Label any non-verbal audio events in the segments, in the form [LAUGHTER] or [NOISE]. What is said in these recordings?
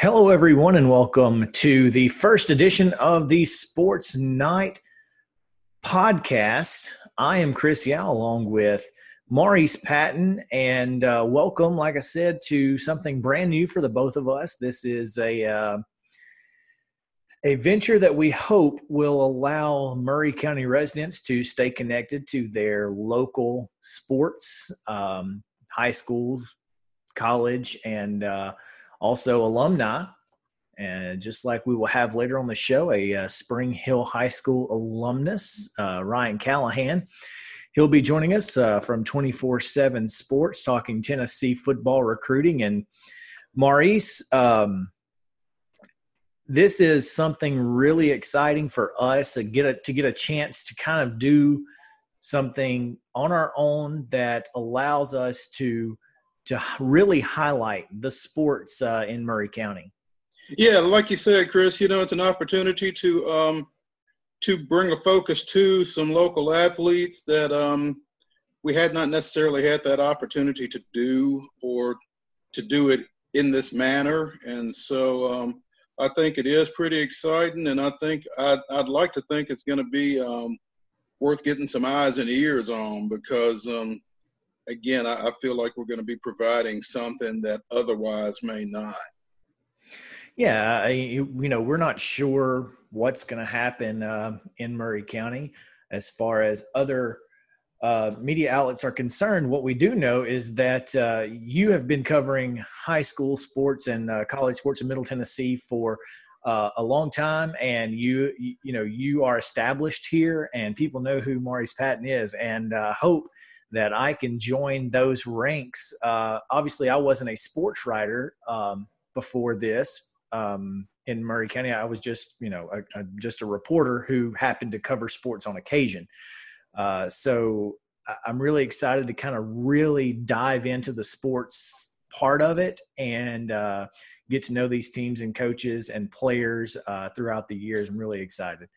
Hello, everyone, and welcome to the first edition of the Sports Night podcast. I am Chris Yao along with Maurice Patton, and uh, welcome, like I said, to something brand new for the both of us. This is a uh, a venture that we hope will allow Maury County residents to stay connected to their local sports, um, high schools, college, and uh, also alumni. And just like we will have later on the show, a uh, Spring Hill High School alumnus, uh, Ryan Callahan. He'll be joining us uh, from 24 7 Sports, talking Tennessee football recruiting. And Maurice, um, this is something really exciting for us to get a, to get a chance to kind of do something on our own that allows us to to really highlight the sports uh, in Maury County. Yeah, like you said, Chris, you know, it's an opportunity to um, to bring a focus to some local athletes that um, we had not necessarily had that opportunity to do or to do it in this manner. And so um, I think it is pretty exciting, and I think I'd, I'd like to think it's going to be um, worth getting some eyes and ears on because um, again, I, I feel like we're going to be providing something that otherwise may not. Yeah, I, you know, we're not sure what's going to happen uh, in Maury County as far as other uh, media outlets are concerned. What we do know is that uh, you have been covering high school sports and uh, college sports in Middle Tennessee for uh, a long time, and you, you, know you are established here, and people know who Maurice Patton is, and uh, hope that I can join those ranks. Uh, obviously, I wasn't a sports writer um, before this um, in Maury County. I was just, you know, a, a, just a reporter who happened to cover sports on occasion. Uh, so I'm really excited to kind of really dive into the sports part of it and uh, get to know these teams and coaches and players uh, throughout the years. I'm really excited.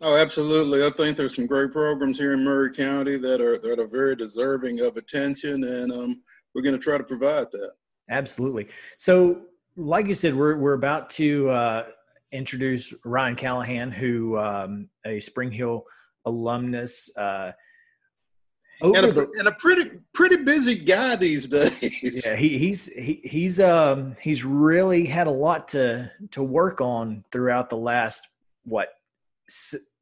Oh, absolutely. I think there's some great programs here in Maury County that are that are very deserving of attention, and um, we're going to try to provide that. Absolutely. So, like you said, we're we're about to uh, introduce Ryan Callahan, who um, a Spring Hill alumnus. Uh, and a, the, and a, pretty pretty busy guy these days. Yeah, he, he's he, he's um he's really had a lot to to work on throughout the last what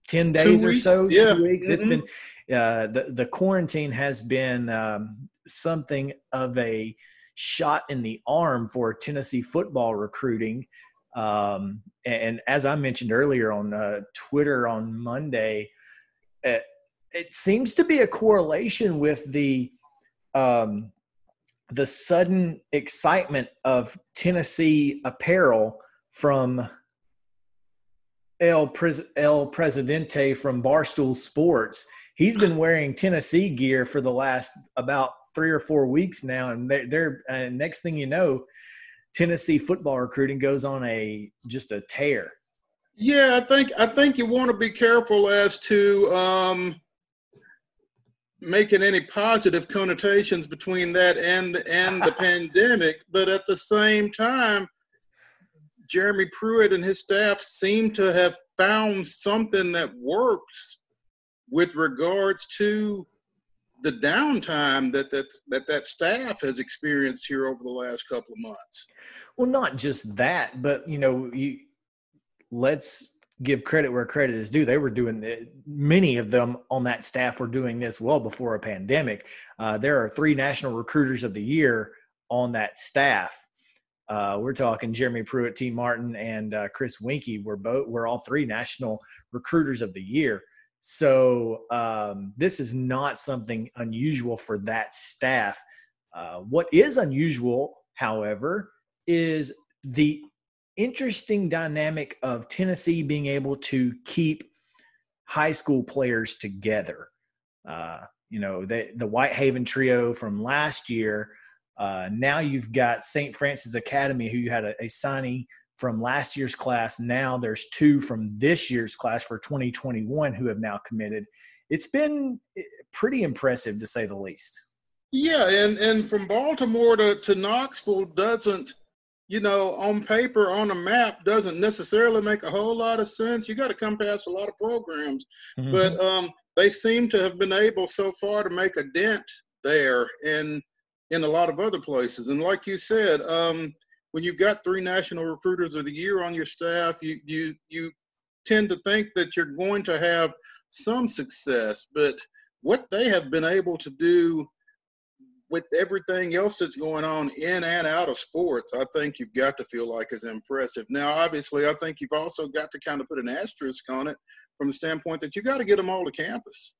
10 days or so, yeah. two weeks. Mm-hmm. It's been, uh, the, the quarantine has been um, something of a shot in the arm for Tennessee football recruiting. Um, and, as I mentioned earlier on uh, Twitter on Monday, it, it, seems to be a correlation with the um, the sudden excitement of Tennessee apparel from El, Pres- El Presidente from Barstool Sports. He's been wearing Tennessee gear for the last about three or four weeks now, and they're, they're uh, next thing you know, Tennessee football recruiting goes on a just a tear. Yeah, I think I think you want to be careful as to um, making any positive connotations between that and and the [LAUGHS] pandemic, but at the same time, Jeremy Pruitt and his staff seem to have found something that works with regards to the downtime that that that that staff has experienced here over the last couple of months. Well, not just that, but you know, you let's give credit where credit is due. They were doing the, many of them on that staff were doing this well before a pandemic. Uh, there are three national recruiters of the year on that staff uh, we're talking Jeremy Pruitt, Tee Martin, and uh, Chris Weinke. We're both we're all three national recruiters of the year. So um, this is not something unusual for that staff. Uh, what is unusual, however, is the interesting dynamic of Tennessee being able to keep high school players together. Uh, you know, the the Whitehaven trio from last year uh, now you've got St. Frances Academy, who you had a, a signee from last year's class. Now there's two from this year's class for 2021 who have now committed. It's been eh, pretty impressive to say the least. Yeah, and, and from Baltimore to, to Knoxville doesn't you know, on paper, on a map, doesn't necessarily make a whole lot of sense. You got to come past a lot of programs, mm-hmm. but um, they seem to have been able so far to make a dent there and in a lot of other places. And like you said, um, when you've got three national recruiters of the year on your staff, you you you tend to think that you're going to have some success, but what they have been able to do with everything else that's going on in and out of sports, I think you've got to feel like is impressive. Now, obviously, I think you've also got to kind of put an asterisk on it from the standpoint that you got to get them all to campus.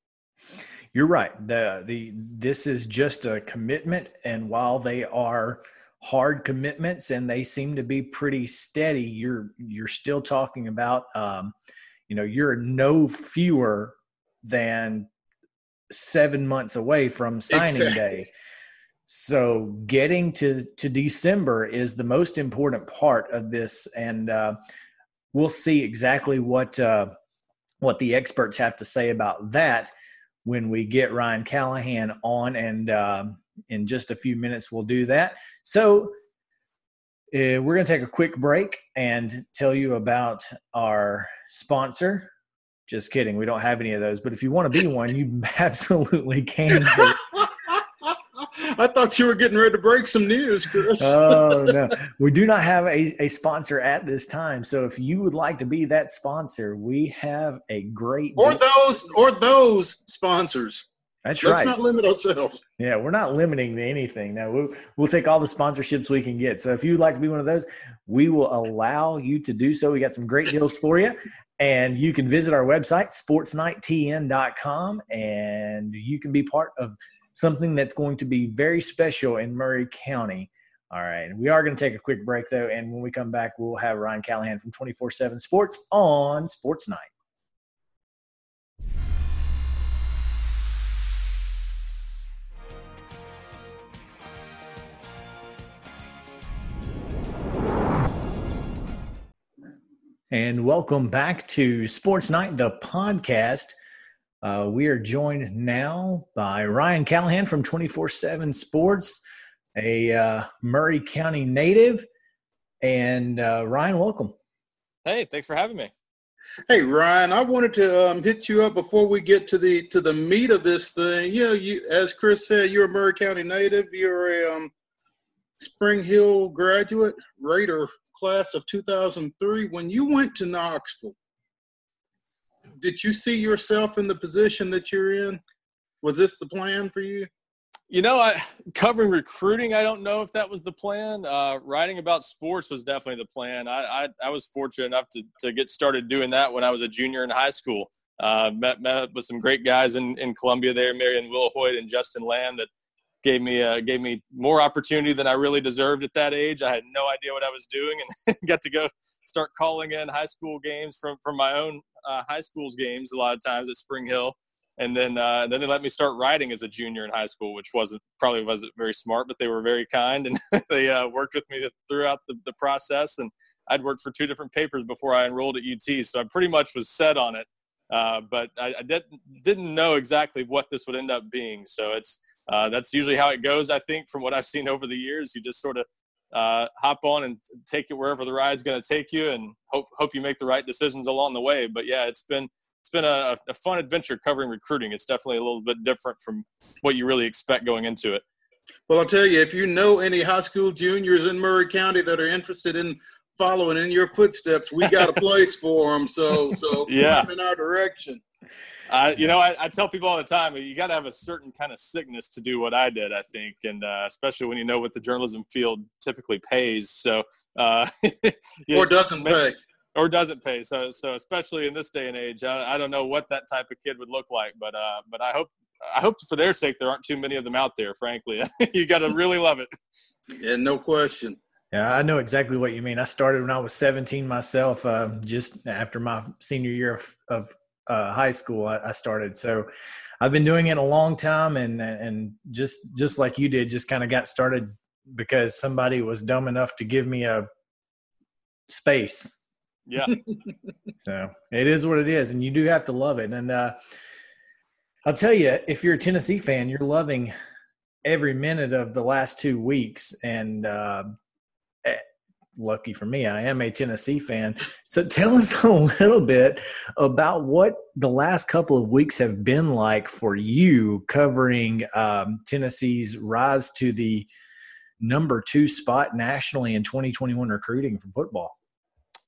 You're right. The the this is just a commitment, and while they are hard commitments and they seem to be pretty steady, you're you're still talking about um, you know you're no fewer than seven months away from signing exactly. day. So getting to to December is the most important part of this, and uh, we'll see exactly what uh, what the experts have to say about that when we get Ryan Callahan on, and uh, in just a few minutes we'll do that. So uh, we're going to take a quick break and tell you about our sponsor. Just kidding, we don't have any of those. But if you want to be one, you [LAUGHS] absolutely can. I thought you were getting ready to break some news, Chris. oh no, we do not have a, a sponsor at this time. So if you would like to be that sponsor, we have a great or those or those sponsors. That's Let's right. Let's not limit ourselves. Yeah, we're not limiting to anything. Now we'll, we'll take all the sponsorships we can get. So if you'd like to be one of those, we will allow you to do so. We got some great deals for you. And you can visit our website, sportsnighttn.com, and you can be part of something that's going to be very special in Maury County. All right. We are going to take a quick break, though. And when we come back, we'll have Ryan Callahan from 24 7 Sports on Sports Night. And welcome back to Sports Night, the podcast. Uh, we are joined now by Ryan Callahan from 24 7 Sports, a uh, Maury County native. And uh, Ryan, welcome. Hey, thanks for having me. Hey Ryan, I wanted to um, hit you up before we get to the to the meat of this thing. You know, you as Chris said, you're a Maury County native. You're a um, Spring Hill graduate, Raider class of 2003. When you went to Knoxville, did you see yourself in the position that you're in? Was this the plan for you? You know, I, covering recruiting, I don't know if that was the plan. Uh, writing about sports was definitely the plan. I, I, I, was fortunate enough to, to get started doing that when I was a junior in high school. Uh, met, met with some great guys in, in Columbia there, Marion Wilhoit and Justin Lamb, that gave me uh, gave me more opportunity than I really deserved at that age. I had no idea what I was doing, and [LAUGHS] got to go start calling in high school games from from my own uh, high school's games a lot of times at Spring Hill, and then uh, then they let me start writing as a junior in high school, which wasn't probably wasn't very smart, but they were very kind and [LAUGHS] they uh, worked with me throughout the, the process. And I'd worked for two different papers before I enrolled at UT, so I pretty much was set on it. Uh, but I, I didn't didn't know exactly what this would end up being. So it's uh, that's usually how it goes. I think from what I've seen over the years, you just sort of uh, hop on and take it wherever the ride's going to take you, and hope hope you make the right decisions along the way. But yeah, it's been it's been a, a fun adventure covering recruiting. It's definitely a little bit different from what you really expect going into it. Well, I'll tell you, if you know any high school juniors in Maury County that are interested in following in your footsteps, we got a [LAUGHS] place for them. So, so yeah, in our direction. Uh, you know, I, I, tell people all the time, you got to have a certain kind of sickness to do what I did, I think, and uh, especially when you know what the journalism field typically pays. So, uh, [LAUGHS] or doesn't pay, or doesn't pay. So, so especially in this day and age, I, I don't know what that type of kid would look like, but uh, but I hope I hope for their sake there aren't too many of them out there. Frankly, [LAUGHS] you got to really love it. Yeah, no question. Yeah, I know exactly what you mean. I started when I was 17 myself, uh, just after my senior year of, of uh, high school I, I, started. So I've been doing it a long time, and and just just like you did, just kind of got started because somebody was dumb enough to give me a space. Yeah. [LAUGHS] so it is what it is, and you do have to love it. And uh, I'll tell you, if you're a Tennessee fan, you're loving every minute of the last two weeks, and uh, lucky for me, I am a Tennessee fan. So tell us [LAUGHS] a little bit about what the last couple of weeks have been like for you covering um, Tennessee's rise to the number two spot nationally in 2021 recruiting for football.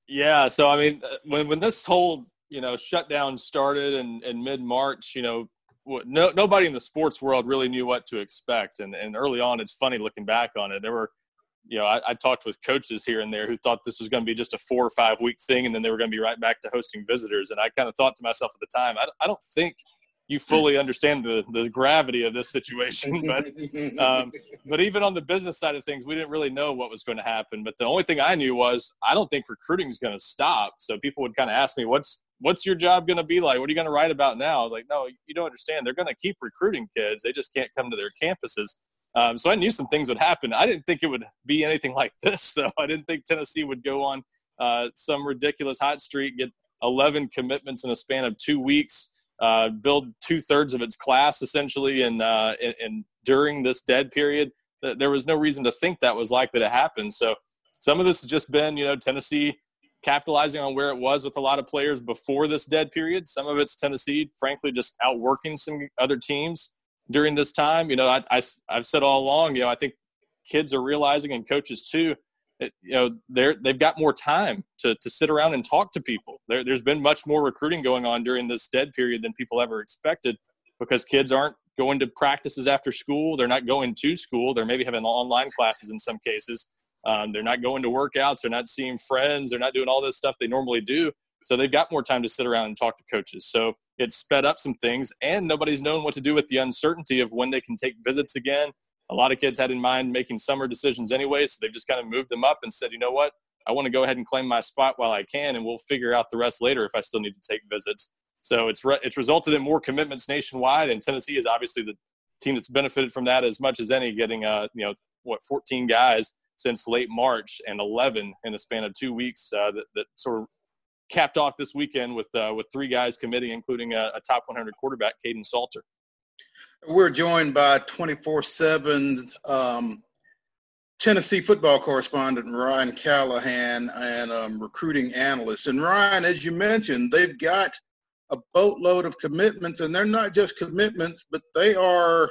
Yeah, so I mean, uh, when when this whole you know shutdown started in, in mid March, you know, no, nobody in the sports world really knew what to expect, and and early on, it's funny looking back on it. There were you know, I, I, talked with coaches here and there who thought this was going to be just a four or five week thing, and then they were going to be right back to hosting visitors. And I kind of thought to myself at the time, I, I don't think you fully understand the, the gravity of this situation. [LAUGHS] But um, but even on the business side of things, we didn't really know what was going to happen. But the only thing I knew was I don't think recruiting is going to stop. So people would kind of ask me, "What's what's your job going to be like? What are you going to write about now?" I was like, "No, you don't understand. They're going to keep recruiting kids. They just can't come to their campuses." Um, so I knew some things would happen. I didn't think it would be anything like [LAUGHS] this, though. I didn't think Tennessee would go on uh, some ridiculous hot streak, get 11 commitments in a span of two weeks, uh, build two thirds of its class essentially, and uh, and during this dead period, there was no reason to think that was likely to happen. So some of this has just been, you know, Tennessee capitalizing on where it was with a lot of players before this dead period. Some of it's Tennessee, frankly, just outworking some other teams during this time. You know, I, I, have said all along, you know, I think kids are realizing and coaches too, it, you know, they're, they've got more time to, to sit around and talk to people. There, there's been much more recruiting going on during this dead period than people ever expected because kids aren't going to practices after school. They're not going to school. They're maybe having online classes in some cases. Um, they're not going to workouts. They're not seeing friends. They're not doing all this stuff they normally do. So they've got more time to sit around and talk to coaches. So it's sped up some things, and nobody's known what to do with the uncertainty of when they can take visits again. A lot of kids had in mind making summer decisions anyway, so they've just kind of moved them up and said, you know what, I want to go ahead and claim my spot while I can, and we'll figure out the rest later if I still need to take visits. So it's re- it's resulted in more commitments nationwide, and Tennessee is obviously the team that's benefited from that as much as any, getting uh you know what 14 guys since late March and 11 in a span of two weeks uh, that, that sort of capped off this weekend with uh, with three guys committing, including a, a top 100 quarterback, Kaidon Salter. We're joined by 24/7 um, Tennessee football correspondent Ryan Callahan and um, recruiting analyst. And Ryan, as you mentioned, they've got a boatload of commitments, and they're not just commitments, but they are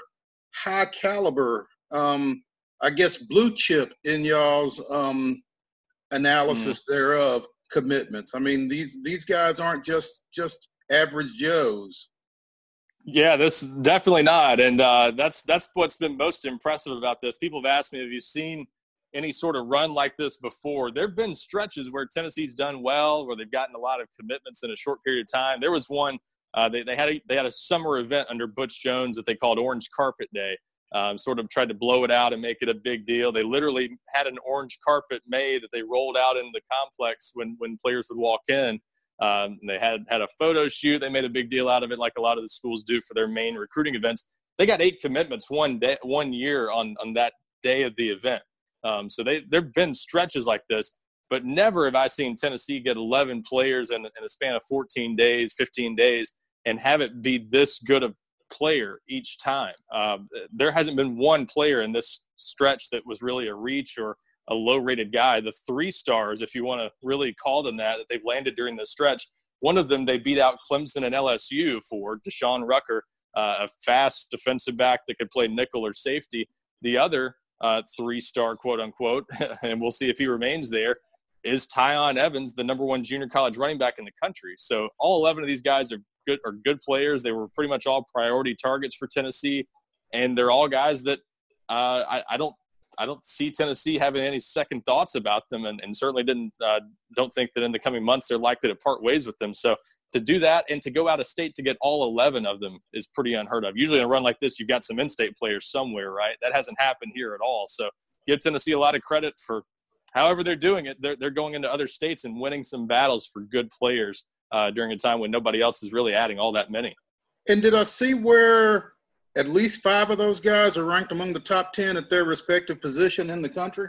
high caliber. Um, I guess blue chip in y'all's um, analysis mm. thereof commitments. I mean, these these guys aren't just just average Joes. Yeah, this definitely not, and uh, that's that's what's been most impressive about this. People have asked me, "Have you seen any sort of run like this before?" There have been stretches where Tennessee's done well, where they've gotten a lot of commitments in a short period of time. There was one uh, they, they had a, they had a summer event under Butch Jones that they called Orange Carpet Day, um, sort of tried to blow it out and make it a big deal. They literally had an orange carpet made that they rolled out in the complex when when players would walk in. Um, they had had a photo shoot. They made a big deal out of it, like a lot of the schools do for their main recruiting events. They got eight commitments one day, one year on on that day of the event. Um, so they there've been stretches like this, but never have I seen Tennessee get 11 players in, in a span of 14 days, 15 days, and have it be this good of player each time. Uh, there hasn't been one player in this stretch that was really a reach or a low rated guy. The three stars, if you want to really call them that, that they've landed during this stretch, one of them they beat out Clemson and LSU for Deshaun Rucker, uh, a fast defensive back that could play nickel or safety. The other uh, three star, quote unquote, [LAUGHS] and we'll see if he remains there, is Tiyon Evans, the number one junior college running back in the country. So all 11 of these guys are good are good players. They were pretty much all priority targets for Tennessee, and they're all guys that uh, I, I, don't I don't see Tennessee having any second thoughts about them, and, and certainly didn't uh, don't think that in the coming months they're likely to part ways with them. So to do that and to go out of state to get all 11 of them is pretty unheard of. Usually in a run like this, you've got some in-state players somewhere, right? That hasn't happened here at all. So give Tennessee a lot of credit for however they're doing it. They're, they're going into other states and winning some battles for good players uh, during a time when nobody else is really adding all that many. And did I see where at least five of those guys are ranked among the top 10 at their respective position in the country?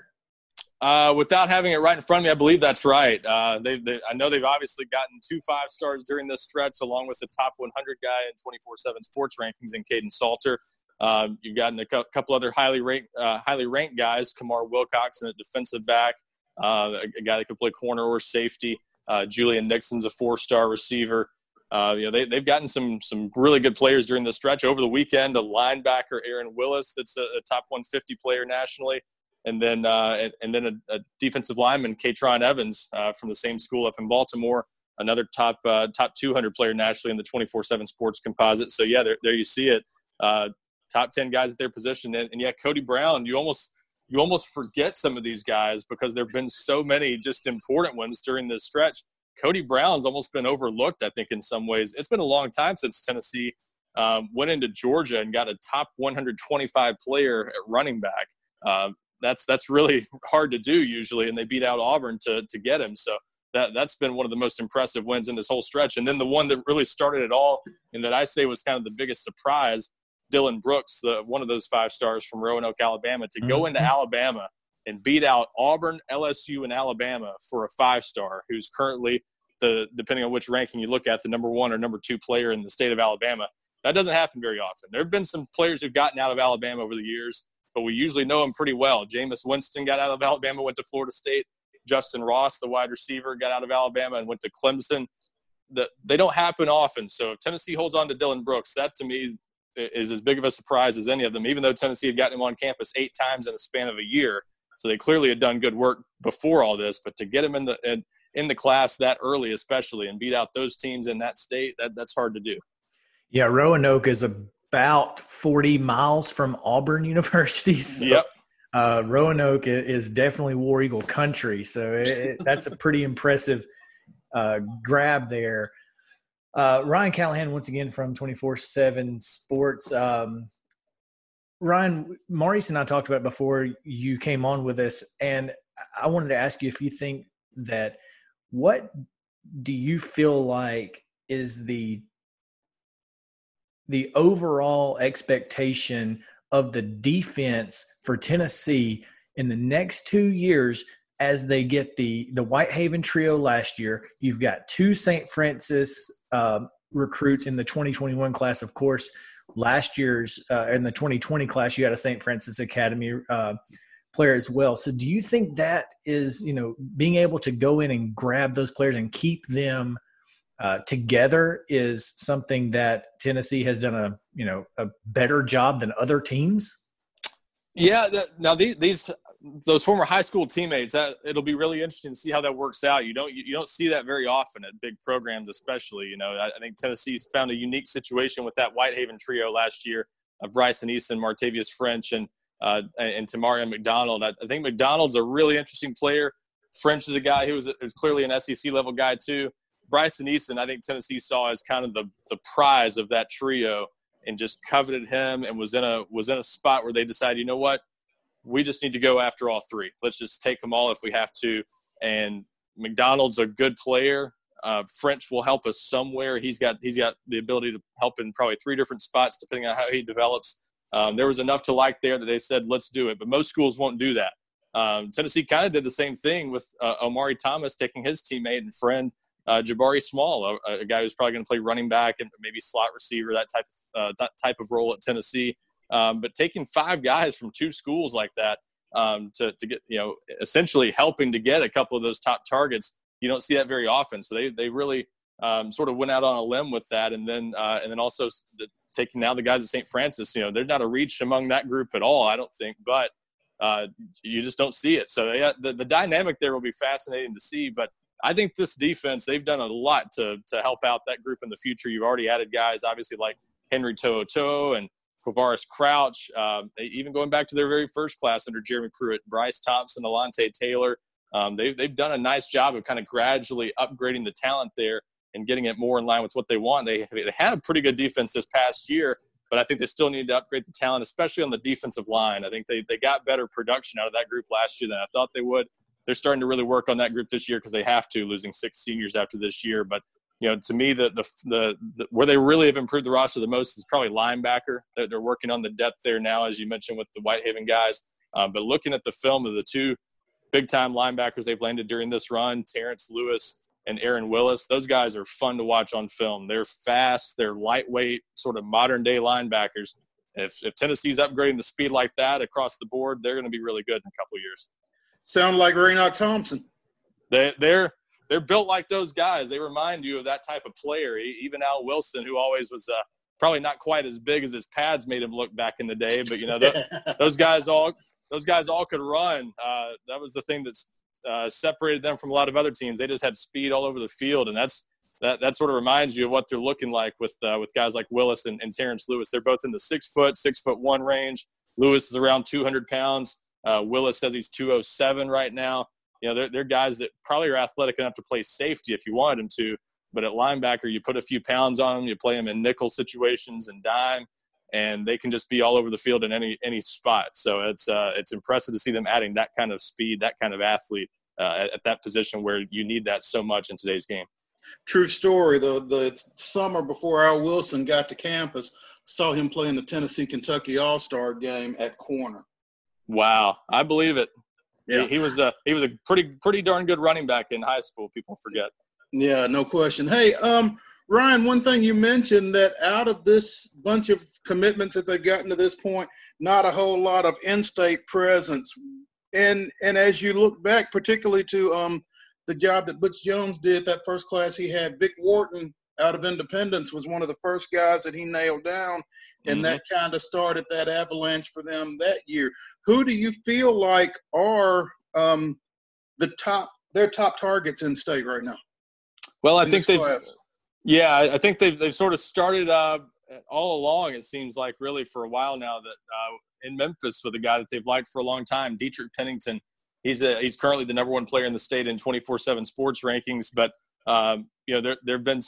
Uh, without having it right in front of me, I believe that's right. Uh, they, they, I know they've obviously gotten two five stars during this stretch, along with the top 100 guy in 24/7 Sports rankings in Kaidon Salter. Uh, you've gotten a couple other highly ranked, uh, highly ranked guys, Kamar Wilcox, and a defensive back, uh, a, a, guy that could play corner or safety. Uh, Julian Nixon's a four-star receiver. Uh, you know, they, they've gotten some some really good players during the stretch. Over the weekend, a linebacker, Aaron Willis, that's a, a top 150 player nationally, and then uh, and, and, then a, a, defensive lineman, Katron Evans, uh, from the same school up in Baltimore, another top uh, top 200 player nationally in the 24/7 Sports Composite. So yeah, there, there you see it. Uh, top 10 guys at their position, and, and yeah, Cody Brown, you almost you almost forget some of these guys because there have been so many just important ones during this stretch. Cody Brown's almost been overlooked, I think, in some ways. It's been a long time since Tennessee um, went into Georgia and got a top 125 player at running back. Uh, that's that's really hard to do usually, and they beat out Auburn to to get him. So that that's been one of the most impressive wins in this whole stretch. And then the one that really started it all, and that I say was kind of the biggest surprise, Dylan Brooks, the one of those five stars from Roanoke, Alabama, to mm-hmm. go into Alabama and beat out Auburn, LSU, and Alabama for a five star who's currently the depending on which ranking you look at, the number one or number two player in the state of Alabama. That doesn't happen very often. There have been some players who've gotten out of Alabama over the years, but we usually know them pretty well. Jameis Winston got out of Alabama, went to Florida State. Justyn Ross, the wide receiver, got out of Alabama and went to Clemson. The, they don't happen often. So if Tennessee holds on to Dylan Brooks, that to me is as big of a surprise as any of them, even though Tennessee had gotten him on campus eight times in a span of a year. So they clearly had done good work before all this, but to get him in the in, in the class that early, especially, and beat out those teams in that state, that, that's hard to do. Yeah, Roanoke is about 40 miles from Auburn [LAUGHS] University. So, yep. Uh, Roanoke is definitely War Eagle country. So it, that's a pretty impressive uh, grab there. Uh, Ryan Callahan, once again from 24 7 Sports. Um, Ryan, Maurice and I talked about before you came on with us, and I wanted to ask you if you think that what do you feel like is the the overall expectation of the defense for Tennessee in the next two years as they get the the Whitehaven trio last year. You've got two St. Frances uh, recruits in the 2021 class, of course. Last year's uh, in the 2020 class, you had a St. Frances Academy uh, player as well. So, do you think that is you know being able to go in and grab those players and keep them uh, together is something that Tennessee has done a you know a better job than other teams? Yeah, now these, these those former high school teammates that it'll be really interesting to see how that works out. You don't you, don't see that very often at big programs especially you know i, think tennessee's found a unique situation with that whitehaven trio last year of bryson eason martavius french and uh, and Tamarion mcdonald. I, think mcdonald's a really interesting player. French is a guy who was, was clearly an sec level guy too. Bryson eason i think tennessee saw as kind of the the prize of that trio and just coveted him and was in a was in a spot where they decided you know what we just need to go after all three. Let's just take them all if we have to. And McDonald's a good player. Uh, French will help us somewhere. He's got he's got the ability to help in probably three different spots depending on how he develops. Um, there was enough to like there that they said let's do it, but most schools won't do that. Um, Tennessee kind of did the same thing with uh, Omari Thomas taking his teammate and friend uh, Jabari Small, a, a, guy who's probably going to play running back and maybe slot receiver, that type of, uh, that type of role at Tennessee. Um, but taking five guys from two schools like that um, to, to get, you know, essentially helping to get a couple of those top targets, you don't see that very often. So they, they really um, sort of went out on a limb with that. And then, uh, and then also the, taking now the guys at St. Frances, you know, they're not a reach among that group at all, I don't think, but uh, you just don't see it. So the, the dynamic there will be fascinating to see, but I think this defense, they've done a lot to, to help out that group in the future. You've already added guys, obviously, like Henry To'oTo'o and Quavaris Crouch, um, even going back to their very first class under Jeremy Pruitt, Bryce Thompson, Alontae Taylor. Um, they've, they've done a nice job of kind of gradually upgrading the talent there and getting it more in line with what they want. They, they had a pretty good defense this past year, but I think they still need to upgrade the talent, especially on the defensive line. I think they, they got better production out of that group last year than I thought they would. They're starting to really work on that group this year because they have to, losing six seniors after this year. But you know, to me, the, the, the, the, where they really have improved the roster the most is probably linebacker. They're, they're working on the depth there now, as you mentioned with the Whitehaven guys. Um, but looking at the film of the two big time linebackers they've landed during this run, Terrence Lewis and Aaron Willis, those guys are fun to watch on film. They're fast, they're lightweight, sort of modern day linebackers. If, if Tennessee's upgrading the speed like that across the board, they're going to be really good in a couple years. Sound like Raynoch Thompson. They, they're they're built like those guys. They remind you of that type of player. Even Al Wilson, who always was uh, probably not quite as big as his pads made him look back in the day, but you know the, [LAUGHS] those guys all those guys all could run. Uh, that was the thing that uh, separated them from a lot of other teams. They just had speed all over the field, and that's that, that sort of reminds you of what they're looking like with uh, with guys like Willis and, and Terrence Lewis. They're both in the six foot, six foot one range. Lewis is around 200 pounds. Uh, Willis says he's 207 right now. You know, they're, they're guys that probably are athletic enough to play safety if you wanted them to. But at linebacker, you put a few pounds on them, you play them in nickel situations and dime, and they can just be all over the field in any any spot. So it's uh, it's impressive to see them adding that kind of speed, that kind of athlete uh, at, at that position where you need that so much in today's game. True story. The the summer before Al Wilson got to campus, saw him play in the Tennessee Kentucky All Star game at corner. Wow, I believe it. Yeah. He, he, was a he was a pretty pretty darn good running back in high school. People forget. Yeah, no question. Hey, um, Ryan, one thing you mentioned that out of this bunch of commitments that they've gotten to this point, not a whole lot of in-state presence. And and as you look back, particularly to um, the job that Butch Jones did, that first class he had, Vic Wharton out of Independence was one of the first guys that he nailed down, and mm-hmm. that kind of started that avalanche for them that year. Who do you feel like are um, the top their top targets in state right now? Well, I think they've. Class? Yeah, I think they've they've sort of started uh, all along. It seems like really for a while now that uh, in Memphis with a guy that they've liked for a long time, Dietrich Pennington. He's a, he's currently the number one player in the state in 24/7 sports rankings, but um, you know there there've been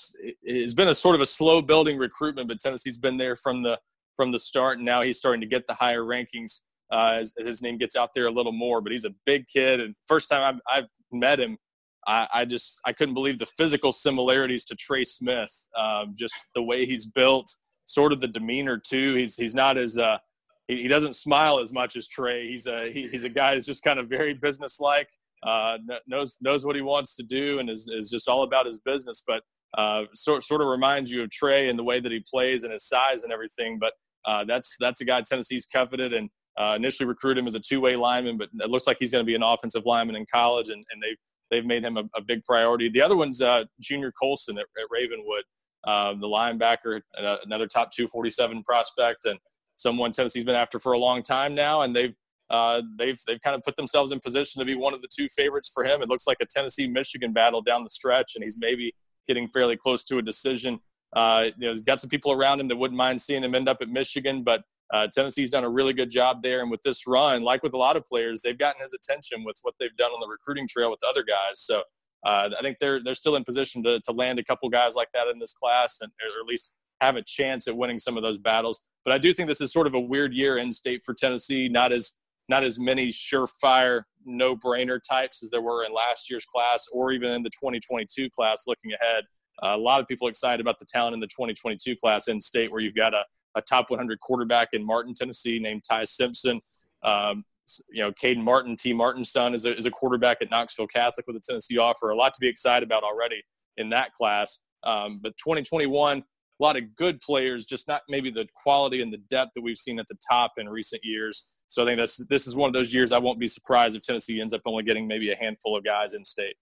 it's been a sort of a slow building recruitment, but Tennessee's been there from the from the start, and now he's starting to get the higher rankings uh, as, as, his name gets out there a little more. But he's a big kid, and first time I've, I've met him, I, I, just I couldn't believe the physical similarities to Trey Smith. Um, just the way he's built, sort of the demeanor too. He's he's not as uh, he, he doesn't smile as much as Trey. He's a he, he's a guy that's just kind of very businesslike. Uh, knows knows what he wants to do and is, is just all about his business. But uh, sort sort of reminds you of Trey and the way that he plays and his size and everything. But uh, that's that's a guy Tennessee's coveted and uh, initially recruited him as a two-way lineman, but it looks like he's going to be an offensive lineman in college, and, and they've they've made him a, a big priority. The other one's uh, Junior Colson at, at Ravenwood, um, the linebacker, uh, another top 247 prospect, and someone Tennessee's been after for a long time now, and they've uh, they've they've kind of put themselves in position to be one of the two favorites for him. It looks like a Tennessee Michigan battle down the stretch, and he's maybe getting fairly close to a decision. Uh, you know, he's got some people around him that wouldn't mind seeing him end up at Michigan, but uh, Tennessee's done a really good job there. And with this run, like with a lot of players, they've gotten his attention with what they've done on the recruiting trail with other guys. So uh, I think they're they're still in position to to land a couple guys like that in this class, and or at least have a chance at winning some of those battles. But I do think this is sort of a weird year in state for Tennessee. Not as not as many surefire, no-brainer types as there were in last year's class, or even in the 2022 class. Looking ahead, a lot of people excited about the talent in the 2022 class in state, where you've got a, a top 100 quarterback in Martin, Tennessee, named Ty Simpson. Um, you know, Caden Martin, Tee Martin's son, is a, is a quarterback at Knoxville Catholic with a Tennessee offer. A lot to be excited about already in that class. Um, but 2021, a lot of good players, just not maybe the quality and the depth that we've seen at the top in recent years. So I think this this is one of those years I won't be surprised if Tennessee ends up only getting maybe a handful of guys in state.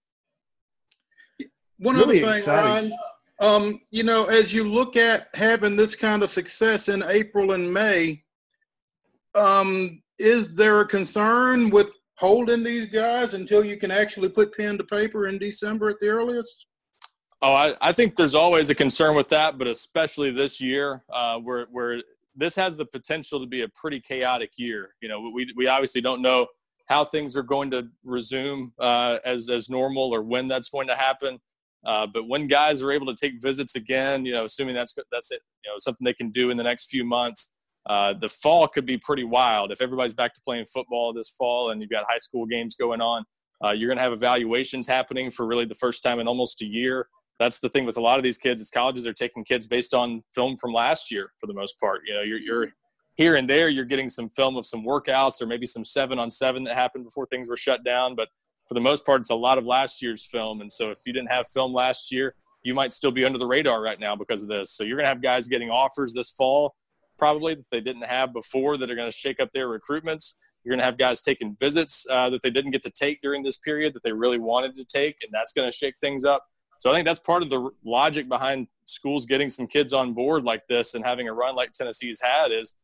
One really other thing, Ryan, um, you know, as you look at having this kind of success in April and May, um, is there a concern with holding these guys until you can actually put pen to paper in December at the earliest? Oh, I, I think there's always a concern with that, but especially this year, uh, where where this has the potential to be a pretty chaotic year. You know, we we obviously don't know how things are going to resume uh, as as normal or when that's going to happen. Uh, but when guys are able to take visits again, you know, assuming that's that's it, you know, something they can do in the next few months, uh, the fall could be pretty wild. If everybody's back to playing football this fall and you've got high school games going on, uh, you're going to have evaluations happening for really the first time in almost a year. That's the thing with a lot of these kids is colleges are taking kids based on film from last year for the most part. You know, you're, you're here and there, you're getting some film of some workouts or maybe some seven on seven that happened before things were shut down. But for the most part, it's a lot of last year's film. And so if you didn't have film last year, you might still be under the radar right now because of this. So you're going to have guys getting offers this fall, probably that they didn't have before, that are going to shake up their recruitments. You're going to have guys taking visits uh, that they didn't get to take during this period that they really wanted to take, and that's going to shake things up. So I think that's part of the logic behind schools getting some kids on board like this and having a run like Tennessee's had is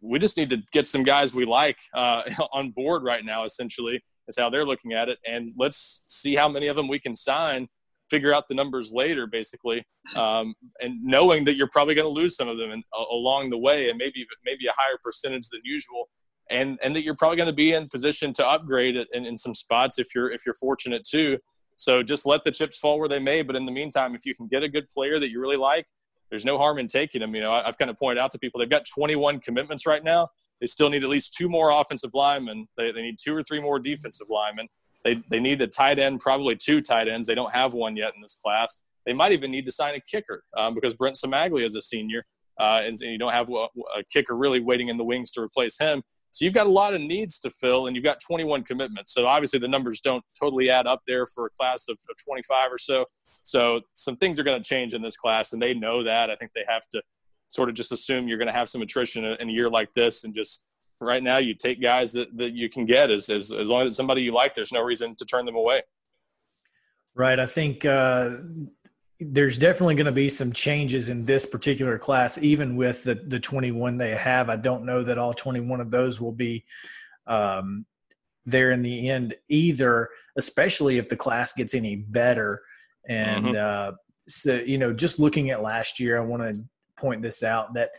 we just need to get some guys we like uh, [LAUGHS] on board right now. Essentially, is how they're looking at it, and let's see how many of them we can sign. Figure out the numbers later, basically, um, and knowing that you're probably going to lose some of them in, uh, along the way, and maybe maybe a higher percentage than usual, and and that you're probably going to be in position to upgrade it in, in some spots if you're if you're fortunate too. So just let the chips fall where they may. But in the meantime, if you can get a good player that you really like, there's no harm in taking them. You know, I've kind of pointed out to people they've got 21 commitments right now. They still need at least two more offensive linemen. They, they need two or three more defensive linemen. They, they need a tight end, probably two tight ends. They don't have one yet in this class. They might even need to sign a kicker um, because Brent Cimaglia is a senior, uh, and, and, you don't have a, a kicker really waiting in the wings to replace him. So you've got a lot of needs to fill, and you've got 21 commitments. So obviously the numbers don't totally add up there for a class of, of 25 or so. So some things are going to change in this class, and they know that. I think they have to sort of just assume you're going to have some attrition in a year like this, and just right now you take guys that, that you can get as, as as long as it's somebody you like. There's no reason to turn them away. Right. I think uh, there's definitely going to be some changes in this particular class, even with the, the 21 they have. I don't know that all 21 of those will be um, there in the end either, especially if the class gets any better. And mm-hmm. uh, so, you know, just looking at last year, I want to point this out that,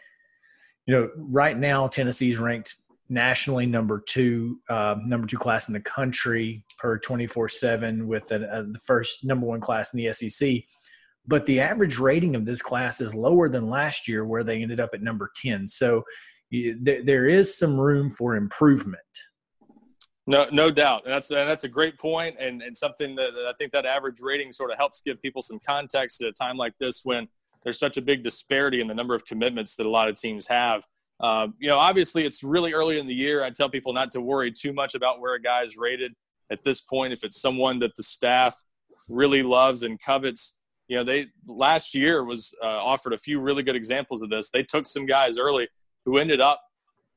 you know, right now Tennessee's ranked nationally number two, uh, number two class in the country per 24 seven with a, a, the first number one class in the SEC but the average rating of this class is lower than last year where they ended up at number 10 so there is some room for improvement. No no doubt. And that's and that's a great point and, and something that i think that average rating sort of helps give people some context at a time like this when there's such a big disparity in the number of commitments that a lot of teams have uh, you know obviously it's really early in the year i tell people not to worry too much about where a guy is rated at this point if it's someone that the staff really loves and covets you know, they last year was uh, offered a few really good examples of this. They took some guys early who ended up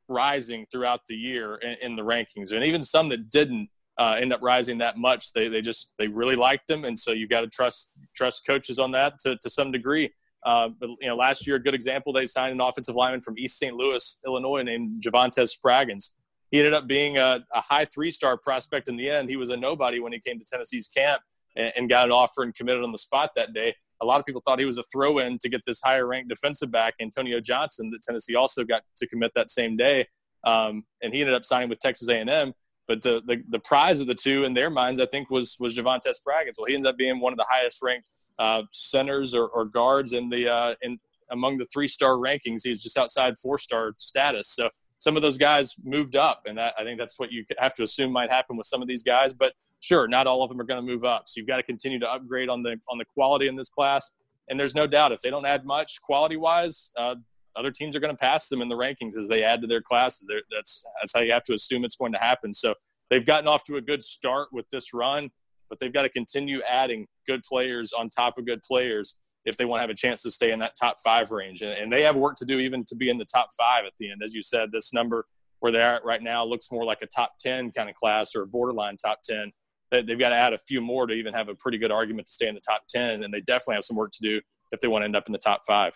rising throughout the year in, in the rankings, and even some that didn't uh, end up rising that much. They they just they really liked them, and so you've got to trust trust coaches on that to to some degree. Uh, but you know, last year, a good example, they signed an offensive lineman from East St. Louis, Illinois, named Javontez Spraggins. He ended up being a, a high three-star prospect in the end. He was a nobody when he came to Tennessee's camp, and, and got an offer and committed on the spot that day. A lot of people thought he was a throw in to get this higher ranked defensive back, Antonio Johnson, that Tennessee also got to commit that same day. Um, and he ended up signing with Texas A&M. But the, the, the prize of the two in their minds, I think, was was Javontez Spraggins. Well, he ends up being one of the highest ranked uh, centers or, or, guards in the uh, in among the three star rankings. He's just outside four star status. So some of those guys moved up, and that, I think that's what you have to assume might happen with some of these guys. But sure, not all of them are going to move up. So you've got to continue to upgrade on the on the quality in this class. And there's no doubt if they don't add much quality wise, uh, other teams are going to pass them in the rankings as they add to their classes. They're, that's that's how you have to assume it's going to happen. So they've gotten off to a good start with this run, but they've got to continue adding good players on top of good players if they want to have a chance to stay in that top five range. And, and they have work to do even to be in the top five at the end. As you said, this number where they're at right now looks more like a top 10 kind of class or a borderline top 10 they've got to add a few more to even have a pretty good argument to stay in the top 10 and they definitely have some work to do if they want to end up in the top five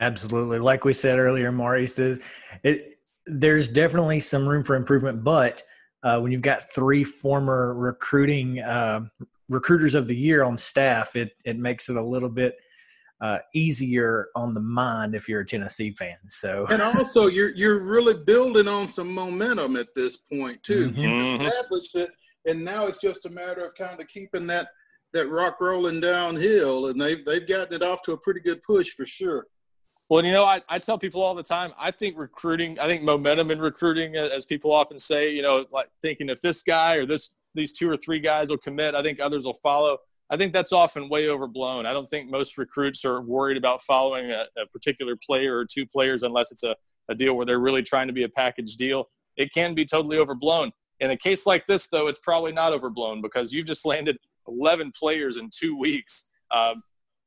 absolutely like we said earlier maurice it, there's definitely some room for improvement but uh, when you've got three former recruiting uh, recruiters of the year on staff it, it makes it a little bit uh, easier on the mind if you're a Tennessee fan. So, and also you're you're really building on some momentum at this point too. Mm-hmm. You established it, and now it's just a matter of kind of keeping that that rock rolling downhill, and they've they've gotten it off to a pretty good push for sure. Well, you know, I, I tell people all the time. I think recruiting, I think momentum in recruiting, as people often say, you know, like thinking if this guy or this these two or three guys will commit, I think others will follow. I think that's often way overblown. I don't think most recruits are worried about following a, a particular player or two players unless it's a, a deal where they're really trying to be a package deal. It can be totally overblown. In a case like this, though, it's probably not overblown because you've just landed 11 players in two weeks. Uh,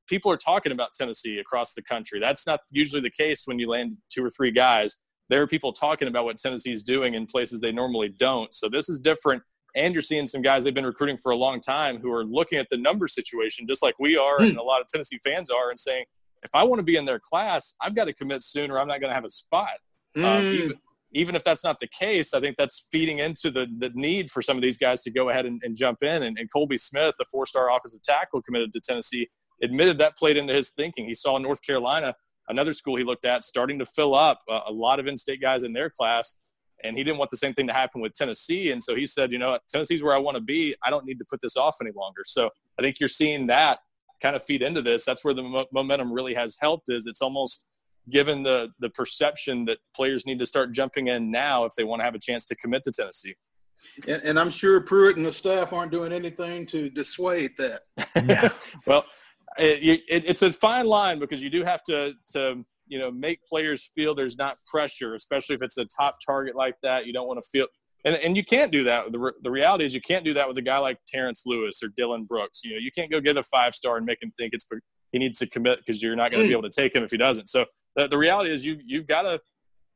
people are talking about Tennessee across the country. That's not usually the case when you land two or three guys. there are people talking about what Tennessee's doing in places they normally don't. So this is different. And you're seeing some guys they've been recruiting for a long time who are looking at the number situation just like we are, and a lot of Tennessee fans are, and saying, if I want to be in their class, I've got to commit sooner. I'm not going to have a spot. Mm. Um, even, even if that's not the case, I think that's feeding into the, the need for some of these guys to go ahead and, and jump in. And, and Colby Smith, the four star offensive tackle committed to Tennessee, admitted that played into his thinking. He saw North Carolina, another school he looked at, starting to fill up a, a lot of in state guys in their class. And he didn't want the same thing to happen with Tennessee. And so he said, you know, Tennessee's where I want to be. I don't need to put this off any longer. So I think you're seeing that kind of feed into this. That's where the mo- momentum really has helped. Is it's almost given the the perception that players need to start jumping in now if they want to have a chance to commit to Tennessee. And, and I'm sure Pruitt and the staff aren't doing anything to dissuade that. [LAUGHS] yeah. well, it, it, it's a fine line because you do have to to you know make players feel there's not pressure, especially if it's a top target like that. You don't want to feel. And, and you can't do that. The, the reality is you can't do that with a guy like Terrence Lewis or Dylan Brooks. You know, you can't go get a five star and make him think it's he needs to commit because you're not going to be able to take him if he doesn't. So the, the reality is you you've got to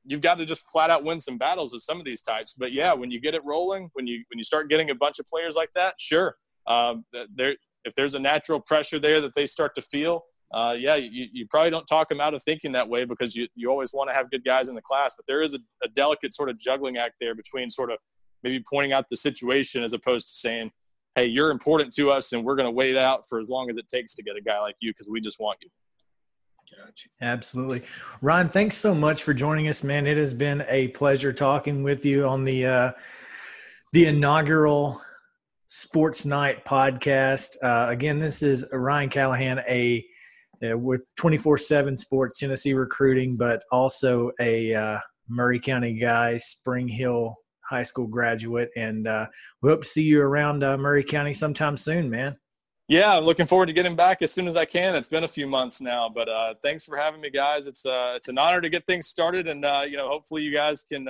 you've got to just flat out win some battles with some of these types. But yeah, when you get it rolling, when you when you start getting a bunch of players like that, sure, um, there if there's a natural pressure there that they start to feel, uh, yeah, you, you probably don't talk them out of thinking that way because you, you always want to have good guys in the class. But there is a, a delicate sort of juggling act there between sort of maybe pointing out the situation as opposed to saying, hey, you're important to us and we're going to wait out for as long as it takes to get a guy like you because we just want you. Gotcha. Absolutely. Ron, thanks so much for joining us, man. It has been a pleasure talking with you on the uh, the inaugural Sports Night podcast. Uh, again, this is Ryan Callahan, a uh, with 24/7 Sports Tennessee recruiting, but also a uh, Maury County guy, Spring Hill High School graduate, and uh, we hope to see you around uh, Maury County sometime soon, man. Yeah, I'm looking forward to getting back as soon as I can. It's been a few months now, but uh, thanks for having me, guys. It's it's an honor to get things started, and you know, hopefully, you guys can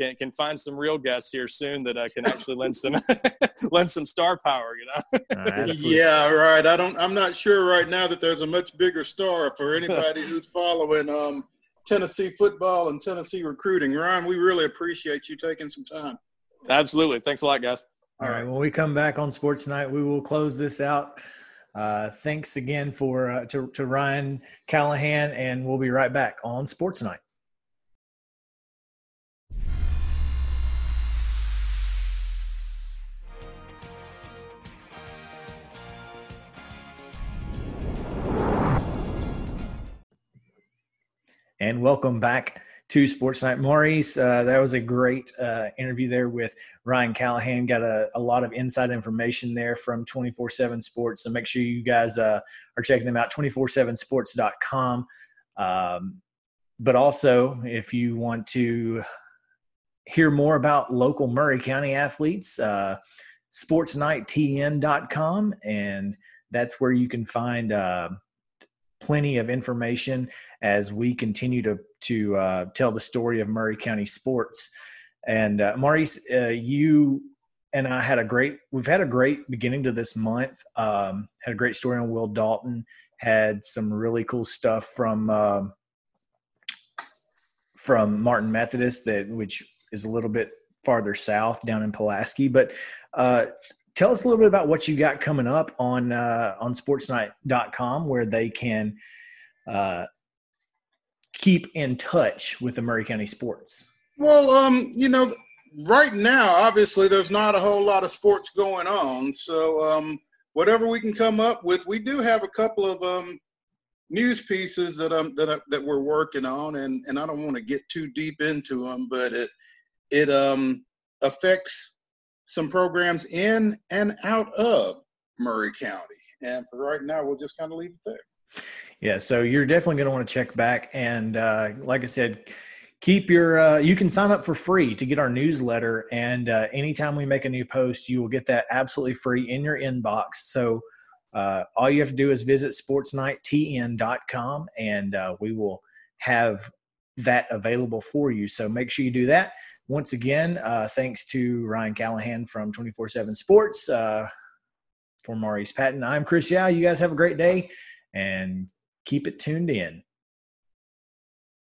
can can find some real guests here soon that uh, can actually lend some [LAUGHS] lend some star power. You know. [LAUGHS] yeah, right. I don't. I'm not sure right now that there's a much bigger star for [LAUGHS] anybody who's following um, Tennessee football and Tennessee recruiting. Ryan, we really appreciate you taking some time. Absolutely. Thanks a lot, guys. All right. When we come back on Sports Night, we will close this out. Uh, thanks again for uh, to, to Ryan Callahan, and we'll be right back on Sports Night. And welcome back to Sports Night. Maurice, uh, that was a great uh, interview there with Ryan Callahan. Got a, a, lot of inside information there from 24 7 Sports. So make sure you guys uh, are checking them out, 247sports.com. Um, but also, if you want to hear more about local Maury County athletes, uh, sportsnighttn.com. And that's where you can find uh, plenty of information as we continue to to uh, tell the story of Maury County sports. And uh, Maurice, uh, you and I had a great we've had a great beginning to this month. Um, had a great story on Will Dalton. Had some really cool stuff from um, from Martin Methodist that which is a little bit farther south down in Pulaski. But uh, tell us a little bit about what you got coming up on uh, on sportsnight.com where they can uh, keep in touch with the Maury County sports? Well, um, you know, right now, obviously, there's not a whole lot of sports going on. So, um, whatever we can come up with, we do have a couple of um, news pieces that um that I, that we're working on, and and I don't want to get too deep into them, but it it um affects some programs in and out of Maury County. And for right now, we'll just kind of leave it there. Yeah, so you're definitely going to want to check back. And uh, like I said, keep your, uh, you can sign up for free to get our newsletter. And uh, anytime we make a new post, you will get that absolutely free in your inbox. So uh, all you have to do is visit sportsnighttn.com and uh, we will have that available for you. So make sure you do that. Once again, uh, thanks to Ryan Callahan from 24 7 Sports. for Maurice Patton, I'm Chris Yao. You guys have a great day and keep it tuned in.